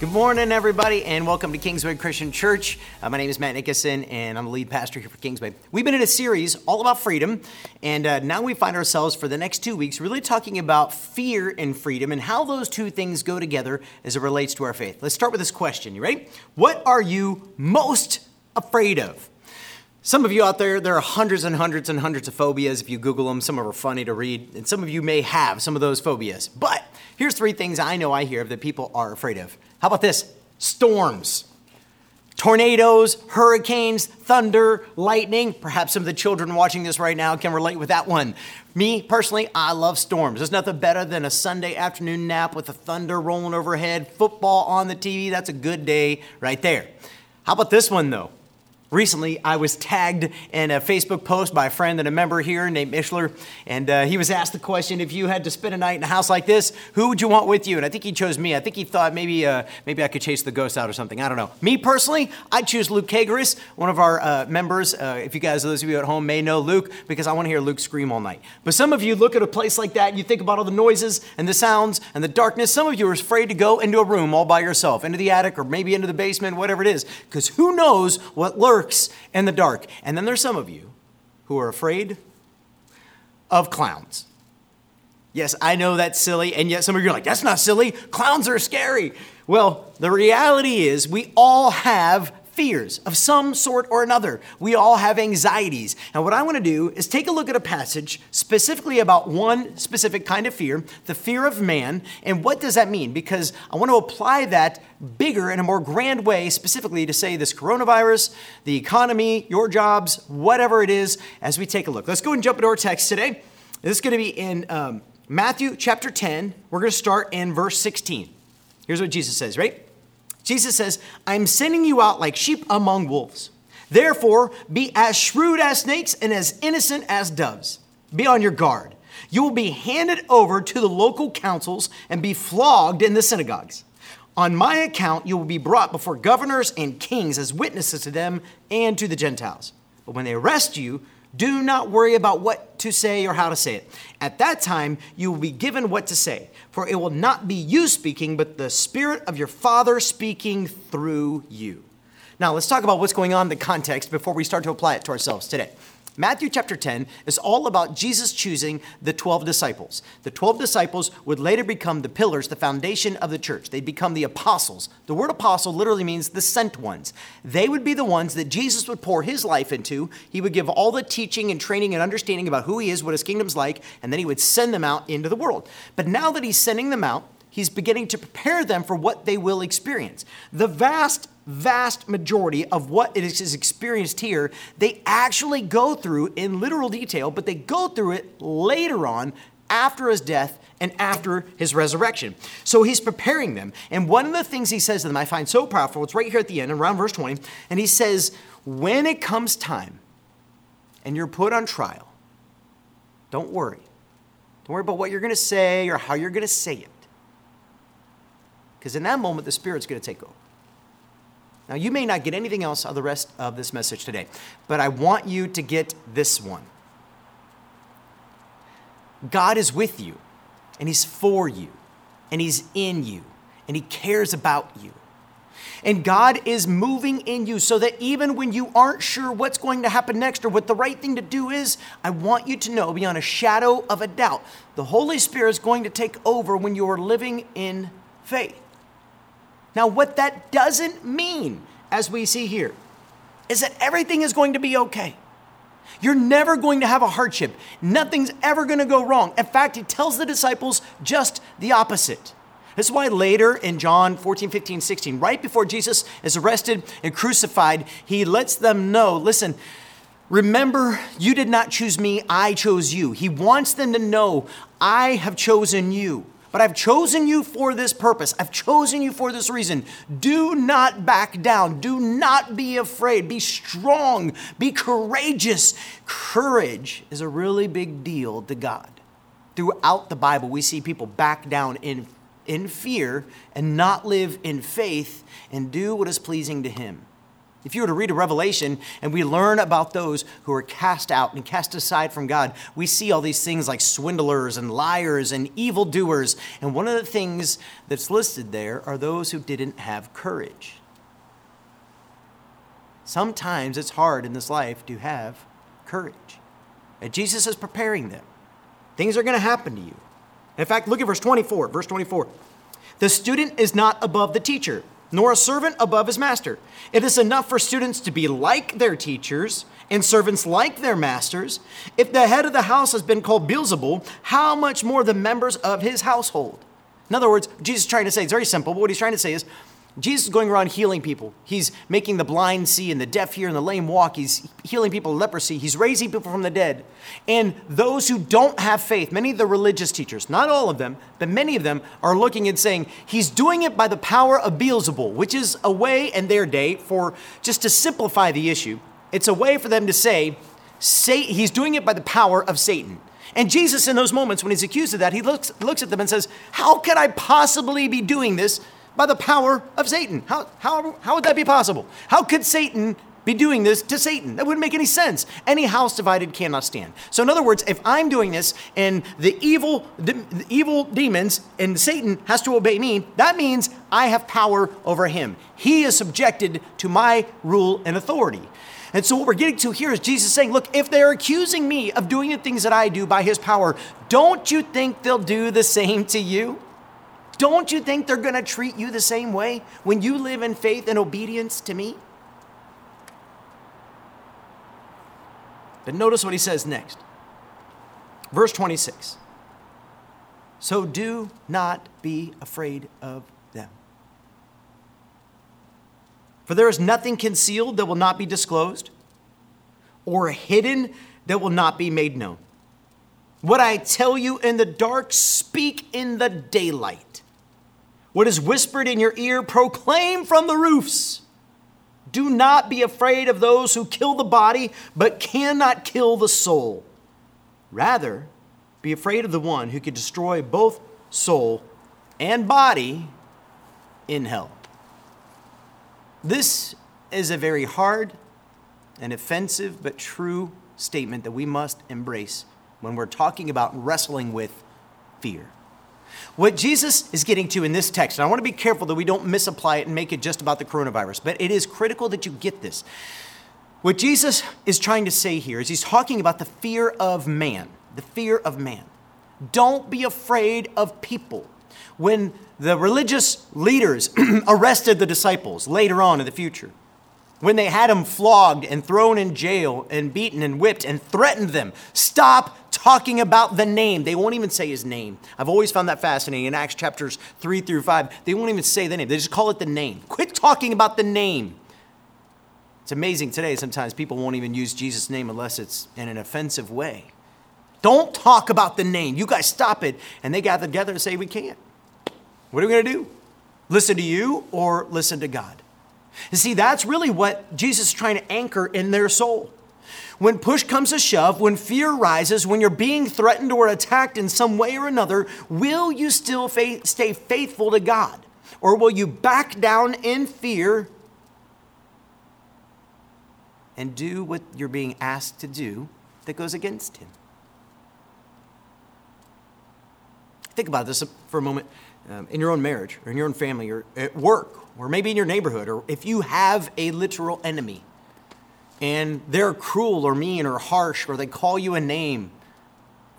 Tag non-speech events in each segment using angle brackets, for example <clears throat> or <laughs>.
Good morning, everybody, and welcome to Kingsway Christian Church. Uh, my name is Matt Nickerson, and I'm the lead pastor here for Kingsway. We've been in a series all about freedom, and uh, now we find ourselves for the next two weeks really talking about fear and freedom and how those two things go together as it relates to our faith. Let's start with this question. You ready? What are you most afraid of? Some of you out there, there are hundreds and hundreds and hundreds of phobias. If you Google them, some of them are funny to read, and some of you may have some of those phobias. But here's three things I know I hear that people are afraid of. How about this? Storms. Tornadoes, hurricanes, thunder, lightning. Perhaps some of the children watching this right now can relate with that one. Me, personally, I love storms. There's nothing better than a Sunday afternoon nap with the thunder rolling overhead, football on the TV. That's a good day right there. How about this one, though? Recently, I was tagged in a Facebook post by a friend and a member here named Ishler, and uh, he was asked the question: If you had to spend a night in a house like this, who would you want with you? And I think he chose me. I think he thought maybe uh, maybe I could chase the ghost out or something. I don't know. Me personally, I'd choose Luke Kagaris, one of our uh, members. Uh, if you guys, those of you at home, may know Luke because I want to hear Luke scream all night. But some of you look at a place like that, and you think about all the noises and the sounds and the darkness. Some of you are afraid to go into a room all by yourself, into the attic or maybe into the basement, whatever it is, because who knows what lurks in the dark. And then there's some of you who are afraid of clowns. Yes, I know that's silly, and yet some of you are like, that's not silly. Clowns are scary. Well, the reality is we all have fears of some sort or another. We all have anxieties. And what I want to do is take a look at a passage specifically about one specific kind of fear, the fear of man. And what does that mean? Because I want to apply that bigger in a more grand way, specifically to say this coronavirus, the economy, your jobs, whatever it is, as we take a look. Let's go and jump into our text today. This is going to be in um, Matthew chapter 10. We're going to start in verse 16. Here's what Jesus says, right? Jesus says, I'm sending you out like sheep among wolves. Therefore, be as shrewd as snakes and as innocent as doves. Be on your guard. You will be handed over to the local councils and be flogged in the synagogues. On my account, you will be brought before governors and kings as witnesses to them and to the Gentiles. But when they arrest you, do not worry about what to say or how to say it. At that time, you will be given what to say, for it will not be you speaking, but the Spirit of your Father speaking through you. Now, let's talk about what's going on in the context before we start to apply it to ourselves today. Matthew chapter 10 is all about Jesus choosing the 12 disciples. The 12 disciples would later become the pillars, the foundation of the church. They'd become the apostles. The word apostle literally means the sent ones. They would be the ones that Jesus would pour his life into. He would give all the teaching and training and understanding about who he is, what his kingdom's like, and then he would send them out into the world. But now that he's sending them out, he's beginning to prepare them for what they will experience. The vast vast majority of what what is experienced here, they actually go through in literal detail, but they go through it later on after his death and after his resurrection. So he's preparing them. And one of the things he says to them I find so powerful, it's right here at the end, around verse 20, and he says, When it comes time and you're put on trial, don't worry. Don't worry about what you're going to say or how you're going to say it. Because in that moment, the Spirit's going to take over. Now, you may not get anything else of the rest of this message today, but I want you to get this one. God is with you, and He's for you, and He's in you, and He cares about you. And God is moving in you so that even when you aren't sure what's going to happen next or what the right thing to do is, I want you to know beyond a shadow of a doubt, the Holy Spirit is going to take over when you are living in faith. Now, what that doesn't mean, as we see here, is that everything is going to be okay. You're never going to have a hardship. Nothing's ever going to go wrong. In fact, he tells the disciples just the opposite. This is why later in John 14, 15, 16, right before Jesus is arrested and crucified, he lets them know listen, remember, you did not choose me, I chose you. He wants them to know, I have chosen you. But I've chosen you for this purpose. I've chosen you for this reason. Do not back down. Do not be afraid. Be strong. Be courageous. Courage is a really big deal to God. Throughout the Bible, we see people back down in, in fear and not live in faith and do what is pleasing to Him. If you were to read a Revelation and we learn about those who are cast out and cast aside from God, we see all these things like swindlers and liars and evildoers. And one of the things that's listed there are those who didn't have courage. Sometimes it's hard in this life to have courage. And Jesus is preparing them. Things are going to happen to you. In fact, look at verse 24. Verse 24. The student is not above the teacher nor a servant above his master. It is enough for students to be like their teachers and servants like their masters. If the head of the house has been called Beelzebul, how much more the members of his household? In other words, Jesus is trying to say, it's very simple, but what he's trying to say is Jesus is going around healing people. He's making the blind see and the deaf hear and the lame walk. He's healing people of leprosy. He's raising people from the dead. And those who don't have faith, many of the religious teachers, not all of them, but many of them are looking and saying, He's doing it by the power of Beelzebul, which is a way in their day for just to simplify the issue. It's a way for them to say, say He's doing it by the power of Satan. And Jesus, in those moments when he's accused of that, he looks, looks at them and says, How could I possibly be doing this? By the power of Satan. How, how, how would that be possible? How could Satan be doing this to Satan? That wouldn't make any sense. Any house divided cannot stand. So, in other words, if I'm doing this and the evil, the, the evil demons and Satan has to obey me, that means I have power over him. He is subjected to my rule and authority. And so, what we're getting to here is Jesus saying, Look, if they're accusing me of doing the things that I do by his power, don't you think they'll do the same to you? Don't you think they're going to treat you the same way when you live in faith and obedience to me? But notice what he says next. Verse 26. So do not be afraid of them. For there is nothing concealed that will not be disclosed, or hidden that will not be made known. What I tell you in the dark, speak in the daylight. What is whispered in your ear, proclaim from the roofs. Do not be afraid of those who kill the body, but cannot kill the soul. Rather, be afraid of the one who can destroy both soul and body in hell. This is a very hard and offensive but true statement that we must embrace when we're talking about wrestling with fear. What Jesus is getting to in this text, and I want to be careful that we don't misapply it and make it just about the coronavirus, but it is critical that you get this. What Jesus is trying to say here is he's talking about the fear of man, the fear of man. Don't be afraid of people. When the religious leaders <clears throat> arrested the disciples later on in the future, when they had them flogged and thrown in jail and beaten and whipped and threatened them, stop talking about the name. They won't even say his name. I've always found that fascinating. In Acts chapters 3 through 5, they won't even say the name. They just call it the name. Quit talking about the name. It's amazing today, sometimes people won't even use Jesus' name unless it's in an offensive way. Don't talk about the name. You guys stop it. And they gather together and say, We can't. What are we going to do? Listen to you or listen to God? You see, that's really what Jesus is trying to anchor in their soul. When push comes to shove, when fear rises, when you're being threatened or attacked in some way or another, will you still stay faithful to God? Or will you back down in fear and do what you're being asked to do that goes against Him? Think about this for a moment um, in your own marriage or in your own family or at work or maybe in your neighborhood or if you have a literal enemy and they're cruel or mean or harsh or they call you a name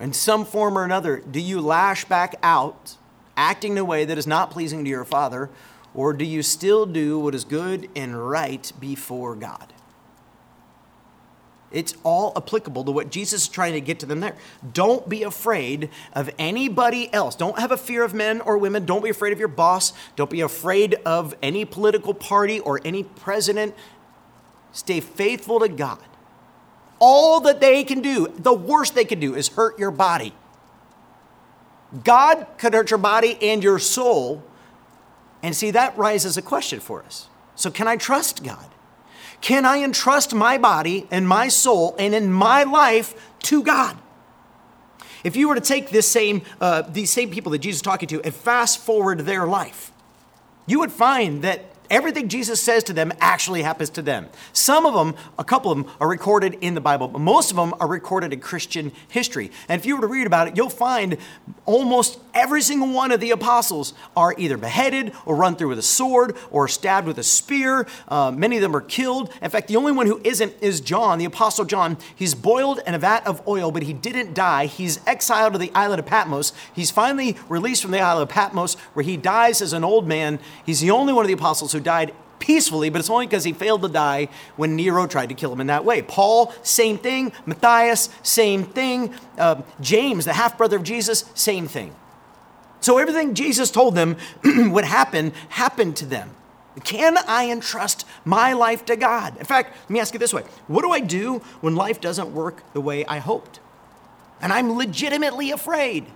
in some form or another, do you lash back out, acting in a way that is not pleasing to your Father, or do you still do what is good and right before God? It's all applicable to what Jesus is trying to get to them there. Don't be afraid of anybody else. Don't have a fear of men or women. Don't be afraid of your boss. Don't be afraid of any political party or any president. Stay faithful to God. All that they can do, the worst they can do, is hurt your body. God could hurt your body and your soul. And see, that raises a question for us. So, can I trust God? Can I entrust my body and my soul and in my life to God? If you were to take this same, uh, these same people that Jesus is talking to and fast forward their life, you would find that everything Jesus says to them actually happens to them. Some of them, a couple of them, are recorded in the Bible, but most of them are recorded in Christian history. And if you were to read about it, you'll find almost every single one of the apostles are either beheaded or run through with a sword or stabbed with a spear. Uh, many of them are killed. In fact, the only one who isn't is John, the apostle John. He's boiled in a vat of oil, but he didn't die. He's exiled to the island of Patmos. He's finally released from the island of Patmos, where he dies as an old man. He's the only one of the apostles who died peacefully, but it's only because he failed to die when Nero tried to kill him in that way. Paul, same thing. Matthias, same thing. Uh, James, the half brother of Jesus, same thing. So everything Jesus told them <clears throat> would happen, happened to them. Can I entrust my life to God? In fact, let me ask you this way What do I do when life doesn't work the way I hoped? And I'm legitimately afraid.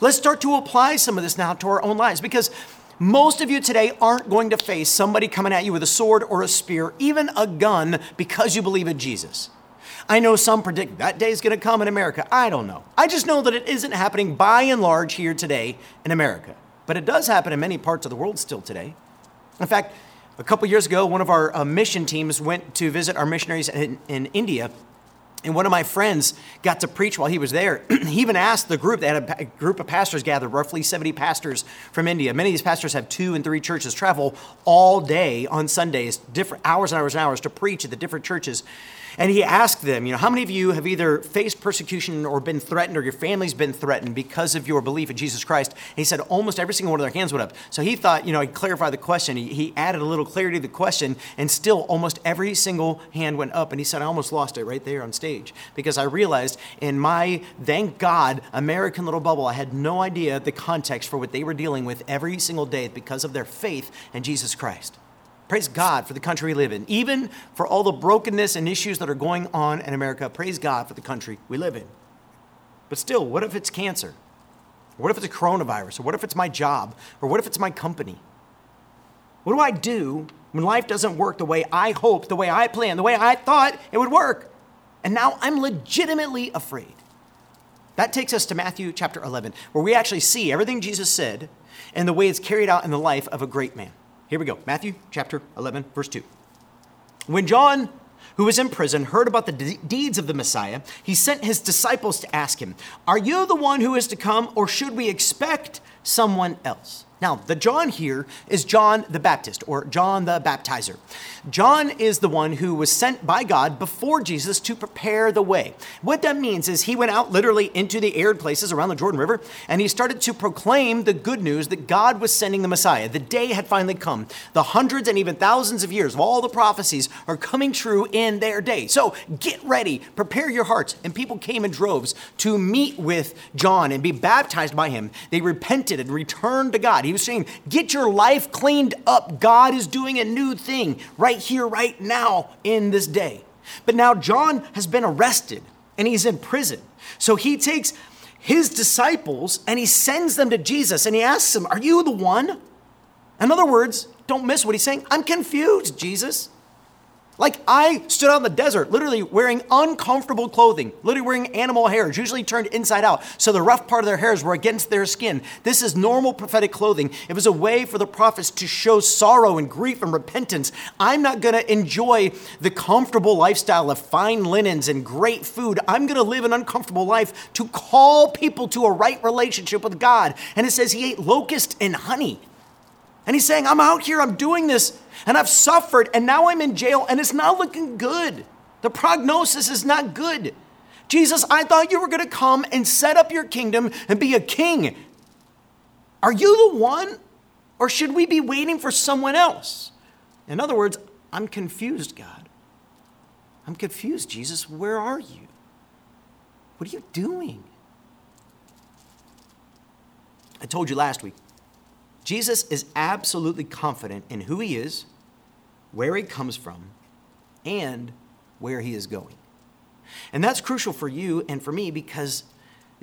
Let's start to apply some of this now to our own lives because most of you today aren't going to face somebody coming at you with a sword or a spear, even a gun, because you believe in Jesus. I know some predict that day is going to come in America. I don't know. I just know that it isn't happening by and large here today in America. But it does happen in many parts of the world still today. In fact, a couple years ago, one of our uh, mission teams went to visit our missionaries in, in India and one of my friends got to preach while he was there. <clears throat> he even asked the group, they had a, group of pastors gathered, roughly 70 pastors from India. Many of these pastors have two and three churches, travel all day on Sundays, different hours and hours and hours to preach at the different churches. And he asked them, you know, how many of you have either faced persecution or been threatened or your family's been threatened because of your belief in Jesus Christ? And he said almost every single one of their hands went up. So he thought, you know, he'd clarify the question. He, he added a little clarity to the question, and still almost every single hand went up. And he said, I almost lost it right there on stage because I realized in my, thank God, American little bubble, I had no idea the context for what they were dealing with every single day because of their faith in Jesus Christ. Praise God for the country we live in. Even for all the brokenness and issues that are going on in America, praise God for the country we live in. But still, what if it's cancer? What if it's a coronavirus? Or what if it's my job? Or what if it's my company? What do I do when life doesn't work the way I hoped, the way I planned, the way I thought it would work? And now I'm legitimately afraid. That takes us to Matthew chapter 11, where we actually see everything Jesus said and the way it's carried out in the life of a great man. Here we go Matthew chapter 11, verse 2. When John, who was in prison, heard about the de- deeds of the Messiah, he sent his disciples to ask him, Are you the one who is to come, or should we expect someone else? Now, the John here is John the Baptist or John the Baptizer. John is the one who was sent by God before Jesus to prepare the way. What that means is he went out literally into the arid places around the Jordan River and he started to proclaim the good news that God was sending the Messiah. The day had finally come. The hundreds and even thousands of years of all the prophecies are coming true in their day. So get ready, prepare your hearts. And people came in droves to meet with John and be baptized by him. They repented and returned to God. He was saying, Get your life cleaned up. God is doing a new thing right here, right now, in this day. But now John has been arrested and he's in prison. So he takes his disciples and he sends them to Jesus and he asks them, Are you the one? In other words, don't miss what he's saying. I'm confused, Jesus. Like I stood out in the desert, literally wearing uncomfortable clothing, literally wearing animal hairs, usually turned inside out, so the rough part of their hairs were against their skin. This is normal prophetic clothing. It was a way for the prophets to show sorrow and grief and repentance. I'm not going to enjoy the comfortable lifestyle of fine linens and great food. I'm going to live an uncomfortable life to call people to a right relationship with God. And it says he ate locust and honey. And he's saying, I'm out here, I'm doing this, and I've suffered, and now I'm in jail, and it's not looking good. The prognosis is not good. Jesus, I thought you were going to come and set up your kingdom and be a king. Are you the one, or should we be waiting for someone else? In other words, I'm confused, God. I'm confused, Jesus. Where are you? What are you doing? I told you last week Jesus is absolutely confident in who he is, where he comes from, and where he is going. And that's crucial for you and for me because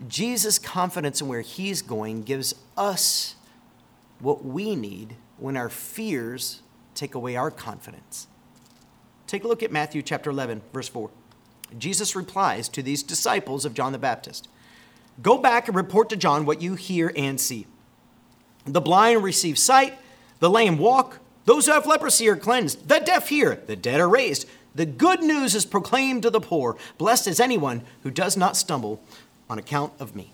Jesus' confidence in where he's going gives us what we need when our fears take away our confidence. Take a look at Matthew chapter 11, verse 4. Jesus replies to these disciples of John the Baptist Go back and report to John what you hear and see. The blind receive sight, the lame walk, Those who have leprosy are cleansed. The deaf hear. The dead are raised. The good news is proclaimed to the poor. Blessed is anyone who does not stumble on account of me.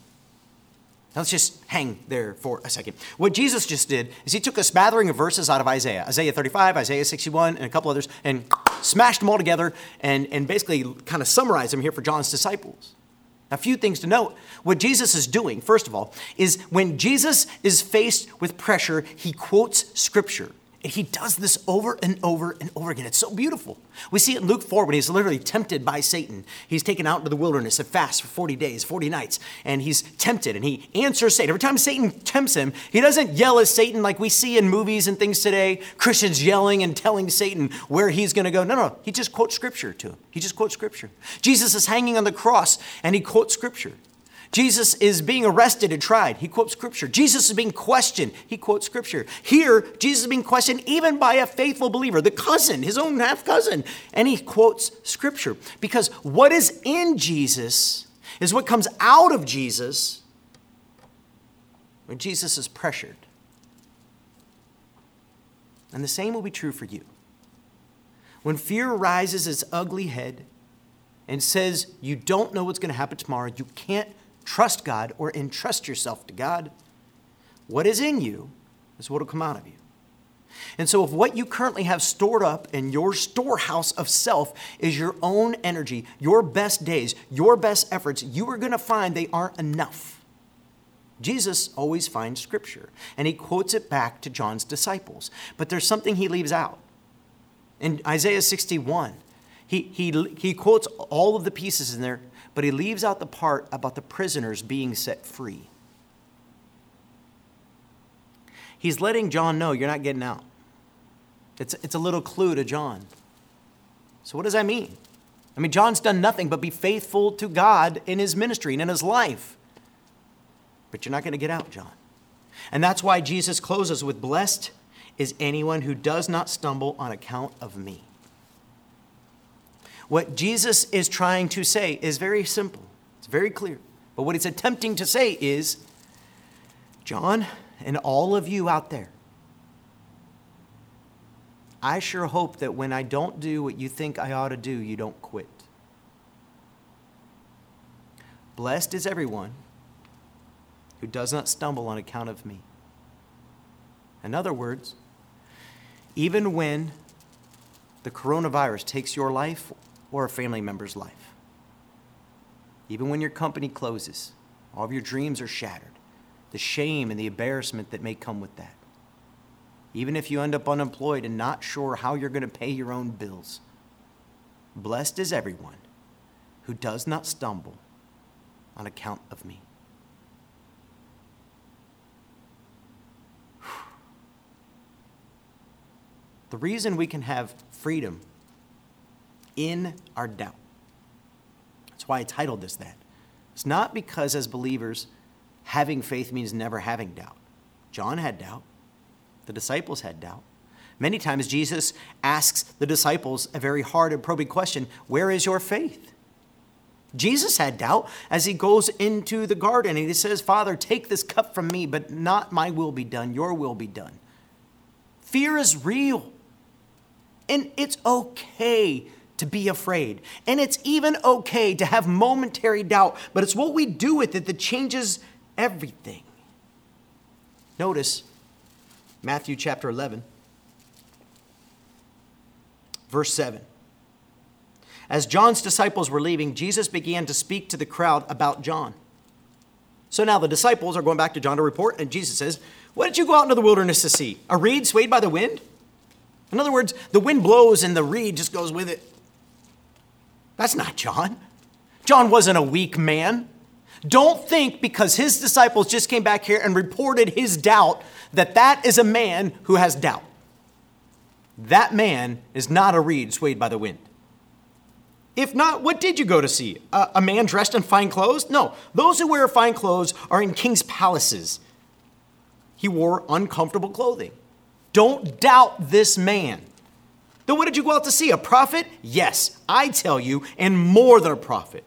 Now let's just hang there for a second. What Jesus just did is he took a smattering of verses out of Isaiah, Isaiah 35, Isaiah 61, and a couple others, and smashed them all together and, and basically kind of summarized them here for John's disciples. A few things to note. What Jesus is doing, first of all, is when Jesus is faced with pressure, he quotes scripture. And he does this over and over and over again. It's so beautiful. We see it in Luke 4 when he's literally tempted by Satan. He's taken out into the wilderness and fast for 40 days, 40 nights, and he's tempted and he answers Satan. Every time Satan tempts him, he doesn't yell at Satan like we see in movies and things today, Christians yelling and telling Satan where he's going to go. No, no, he just quotes scripture to him. He just quotes scripture. Jesus is hanging on the cross and he quotes scripture. Jesus is being arrested and tried. He quotes scripture. Jesus is being questioned. He quotes scripture. Here, Jesus is being questioned even by a faithful believer, the cousin, his own half cousin, and he quotes scripture. Because what is in Jesus is what comes out of Jesus when Jesus is pressured. And the same will be true for you. When fear rises its ugly head and says, You don't know what's going to happen tomorrow, you can't trust God or entrust yourself to God, what is in you is what will come out of you. And so, if what you currently have stored up in your storehouse of self is your own energy, your best days, your best efforts, you are going to find they aren't enough. Jesus always finds scripture, and he quotes it back to John's disciples. But there's something he leaves out. In Isaiah 61, he, he, he quotes all of the pieces in there but he leaves out the part about the prisoners being set free. He's letting John know you're not getting out. It's, it's a little clue to John. So, what does that mean? I mean, John's done nothing but be faithful to God in his ministry and in his life. But you're not going to get out, John. And that's why Jesus closes with Blessed is anyone who does not stumble on account of me. What Jesus is trying to say is very simple, it's very clear. But what he's attempting to say is John and all of you out there, I sure hope that when I don't do what you think I ought to do, you don't quit. Blessed is everyone who does not stumble on account of me. In other words, even when the coronavirus takes your life or a family member's life. Even when your company closes, all of your dreams are shattered, the shame and the embarrassment that may come with that. Even if you end up unemployed and not sure how you're going to pay your own bills, blessed is everyone who does not stumble on account of me. The reason we can have freedom in our doubt. That's why I titled this that. It's not because, as believers, having faith means never having doubt. John had doubt, the disciples had doubt. Many times, Jesus asks the disciples a very hard and probing question Where is your faith? Jesus had doubt as he goes into the garden and he says, Father, take this cup from me, but not my will be done, your will be done. Fear is real. And it's okay to be afraid. And it's even okay to have momentary doubt, but it's what we do with it that changes everything. Notice Matthew chapter 11, verse 7. As John's disciples were leaving, Jesus began to speak to the crowd about John. So now the disciples are going back to John to report, and Jesus says, What did you go out into the wilderness to see? A reed swayed by the wind? In other words, the wind blows and the reed just goes with it. That's not John. John wasn't a weak man. Don't think because his disciples just came back here and reported his doubt that that is a man who has doubt. That man is not a reed swayed by the wind. If not, what did you go to see? A, a, man dressed in fine clothes? No, those who wear fine clothes are in king's palaces. He wore uncomfortable clothing. Don't doubt this man. Then what did you go out to see? A prophet? Yes, I tell you, and more than a prophet.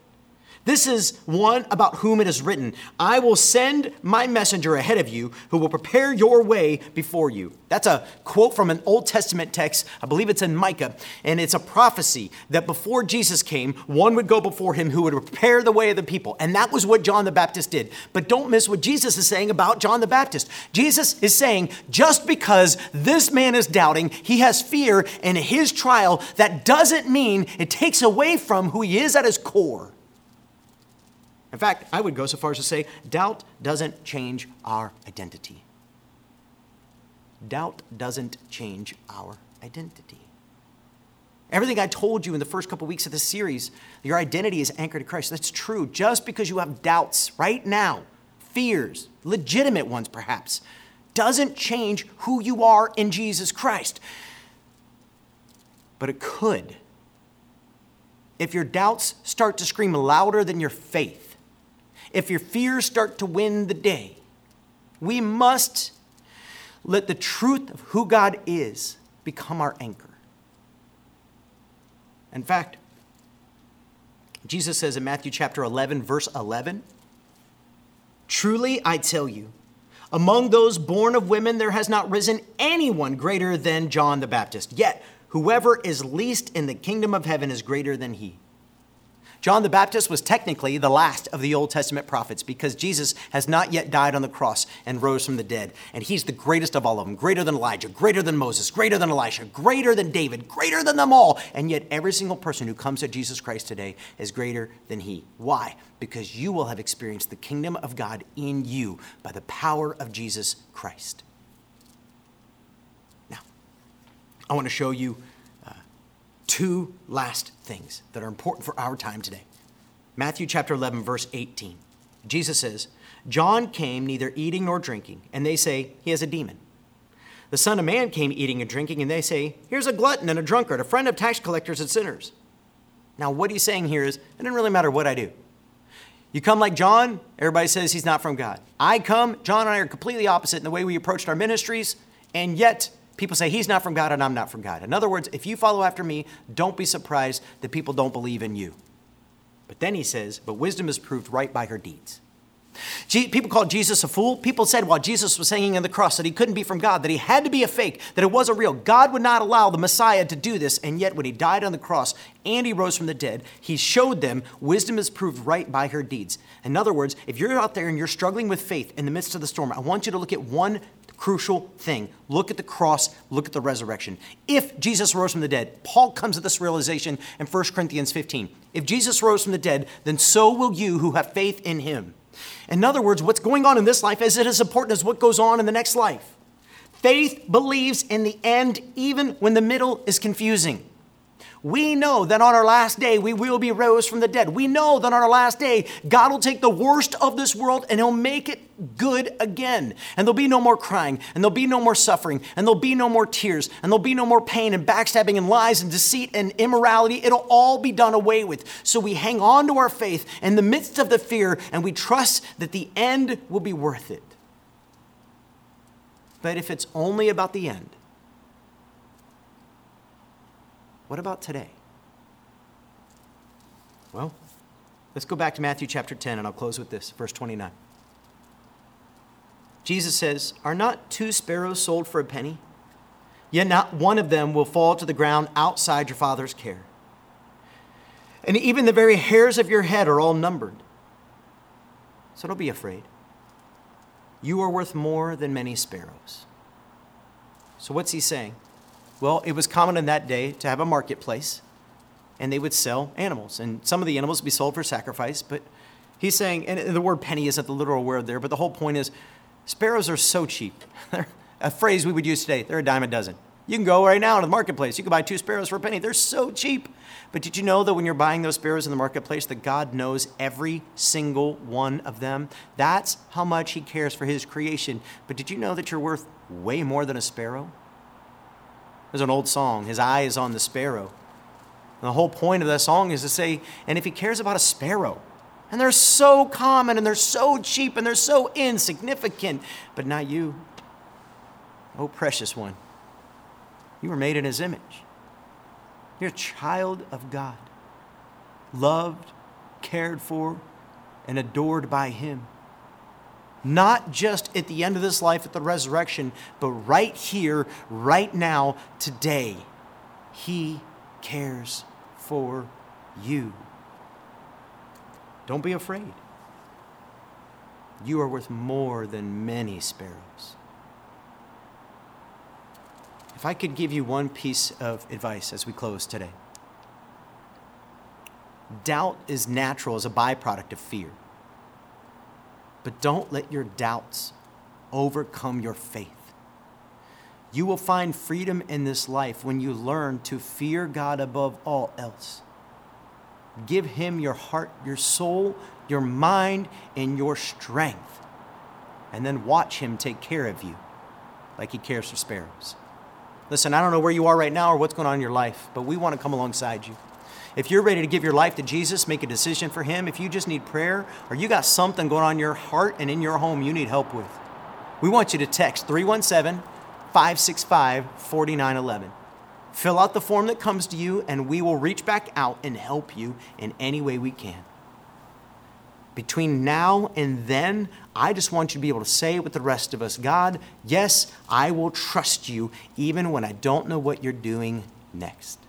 This is one about whom it is written, I will send my messenger ahead of you who will prepare your way before you. That's a quote from an Old Testament text. I believe it's in Micah. And it's a prophecy that before Jesus came, one would go before him who would prepare the way of the people. And that was what John the Baptist did. But don't miss what Jesus is saying about John the Baptist. Jesus is saying, just because this man is doubting, he has fear in his trial, that doesn't mean it takes away from who he is at his core. In fact, I would go so far as to say doubt doesn't change our identity. Doubt doesn't change our identity. Everything I told you in the first couple weeks of this series, your identity is anchored to Christ. That's true. Just because you have doubts right now, fears, legitimate ones perhaps, doesn't change who you are in Jesus Christ. But it could. If your doubts start to scream louder than your faith, if your fears start to win the day, we must let the truth of who God is become our anchor. In fact, Jesus says in Matthew chapter 11, verse 11, Truly I tell you, among those born of women, there has not risen anyone greater than John the Baptist. Yet, whoever is least in the kingdom of heaven is greater than he. John the Baptist was technically the last of the Old Testament prophets because Jesus has not yet died on the cross and rose from the dead. And he's the greatest of all of them, greater than Elijah, greater than Moses, greater than Elisha, greater than David, greater than them all. And yet, every single person who comes to Jesus Christ today is greater than he. Why? Because you will have experienced the kingdom of God in you by the power of Jesus Christ. Now, I want to show you two last things that are important for our time today. Matthew chapter 11, verse 18. Jesus says, John came neither eating nor drinking, and they say, He has a demon. The Son of Man came eating and drinking, and they say, Here's a glutton and a drunkard, a friend of tax collectors and sinners. Now, what he's saying here is, it doesn't really matter what I do. You come like John, everybody says he's not from God. I come, John and I are completely opposite in the way we approached our ministries, and yet people say he's not from God and I'm not from God. In other words, if you follow after me, don't be surprised that people don't believe in you. But then he says, but wisdom is proved right by her deeds. People called Jesus a fool. People said while Jesus was hanging on the cross that he couldn't be from God, that he had to be a fake, that it wasn't real. God would not allow the Messiah to do this. And yet, when he died on the cross and he rose from the dead, he showed them wisdom is proved right by her deeds. In other words, if you're out there and you're struggling with faith in the midst of the storm, I want you to look at one crucial thing. Look at the cross, look at the resurrection. If Jesus rose from the dead, Paul comes to this realization in 1 Corinthians 15. If Jesus rose from the dead, then so will you who have faith in him. In other words, what's going on in this life is it as important as what goes on in the next life. Faith believes in the end even when the middle is confusing. We know that on our last day we will be raised from the dead. We know that on our last day God will take the worst of this world and he'll make it good again. And there'll be no more crying, and there'll be no more suffering, and there'll be no more tears, and there'll be no more pain and backstabbing and lies and deceit and immorality. It'll all be done away with. So we hang on to our faith in the midst of the fear and we trust that the end will be worth it. But if it's only about the end, What about today? Well, let's go back to Matthew chapter 10, and I'll close with this, verse 29. Jesus says, Are not two sparrows sold for a penny? Yet not one of them will fall to the ground outside your Father's care. And even the very hairs of your head are all numbered. So don't be afraid. You are worth more than many sparrows. So, what's he saying? Well, it was common in that day to have a marketplace, and they would sell animals. And some of the animals would be sold for sacrifice, but he's saying, and the word penny isn't the literal word there, but the whole point is sparrows are so cheap. <laughs> A phrase we would use today. They're a dime a dozen. You can go right now to the marketplace. You can buy two sparrows for a penny. They're so cheap. But did you know that when you're buying those sparrows in the marketplace, that God knows every single one of them? That's how much He cares for His creation. But did you know that you're worth way more than a sparrow? There's an old song, His eye is on the sparrow. And the whole point of that song is to say, and if He cares about a sparrow, and they're so common and they're so cheap and they're so insignificant, but not you. Oh, precious one. You were made in His image. You're a child of God, loved, cared for and adored by Him. Not just at the end of this life at the resurrection, but right here, right now, today. He cares for you. Don't be afraid. You are worth more than many sparrows. If I could give you one piece of advice as we close today doubt is natural as a byproduct of fear. But don't let your doubts overcome your faith. You will find freedom in this life when you learn to fear God above all else. Give Him your heart, your soul, your mind, and your strength. And then watch Him take care of you like He cares for sparrows. Listen, I don't know where you are right now or what's going on in your life, but we want to come alongside you. If you're ready to give your life to Jesus, make a decision for Him, if you just need prayer or you got something going on in your heart and in your home you need help with, we want you to text 317 565 4911. Fill out the form that comes to you, and we will reach back out and help you in any way we can. Between now and then, I just want you to be able to say with the rest of us God, yes, I will trust you even when I don't know what you're doing next.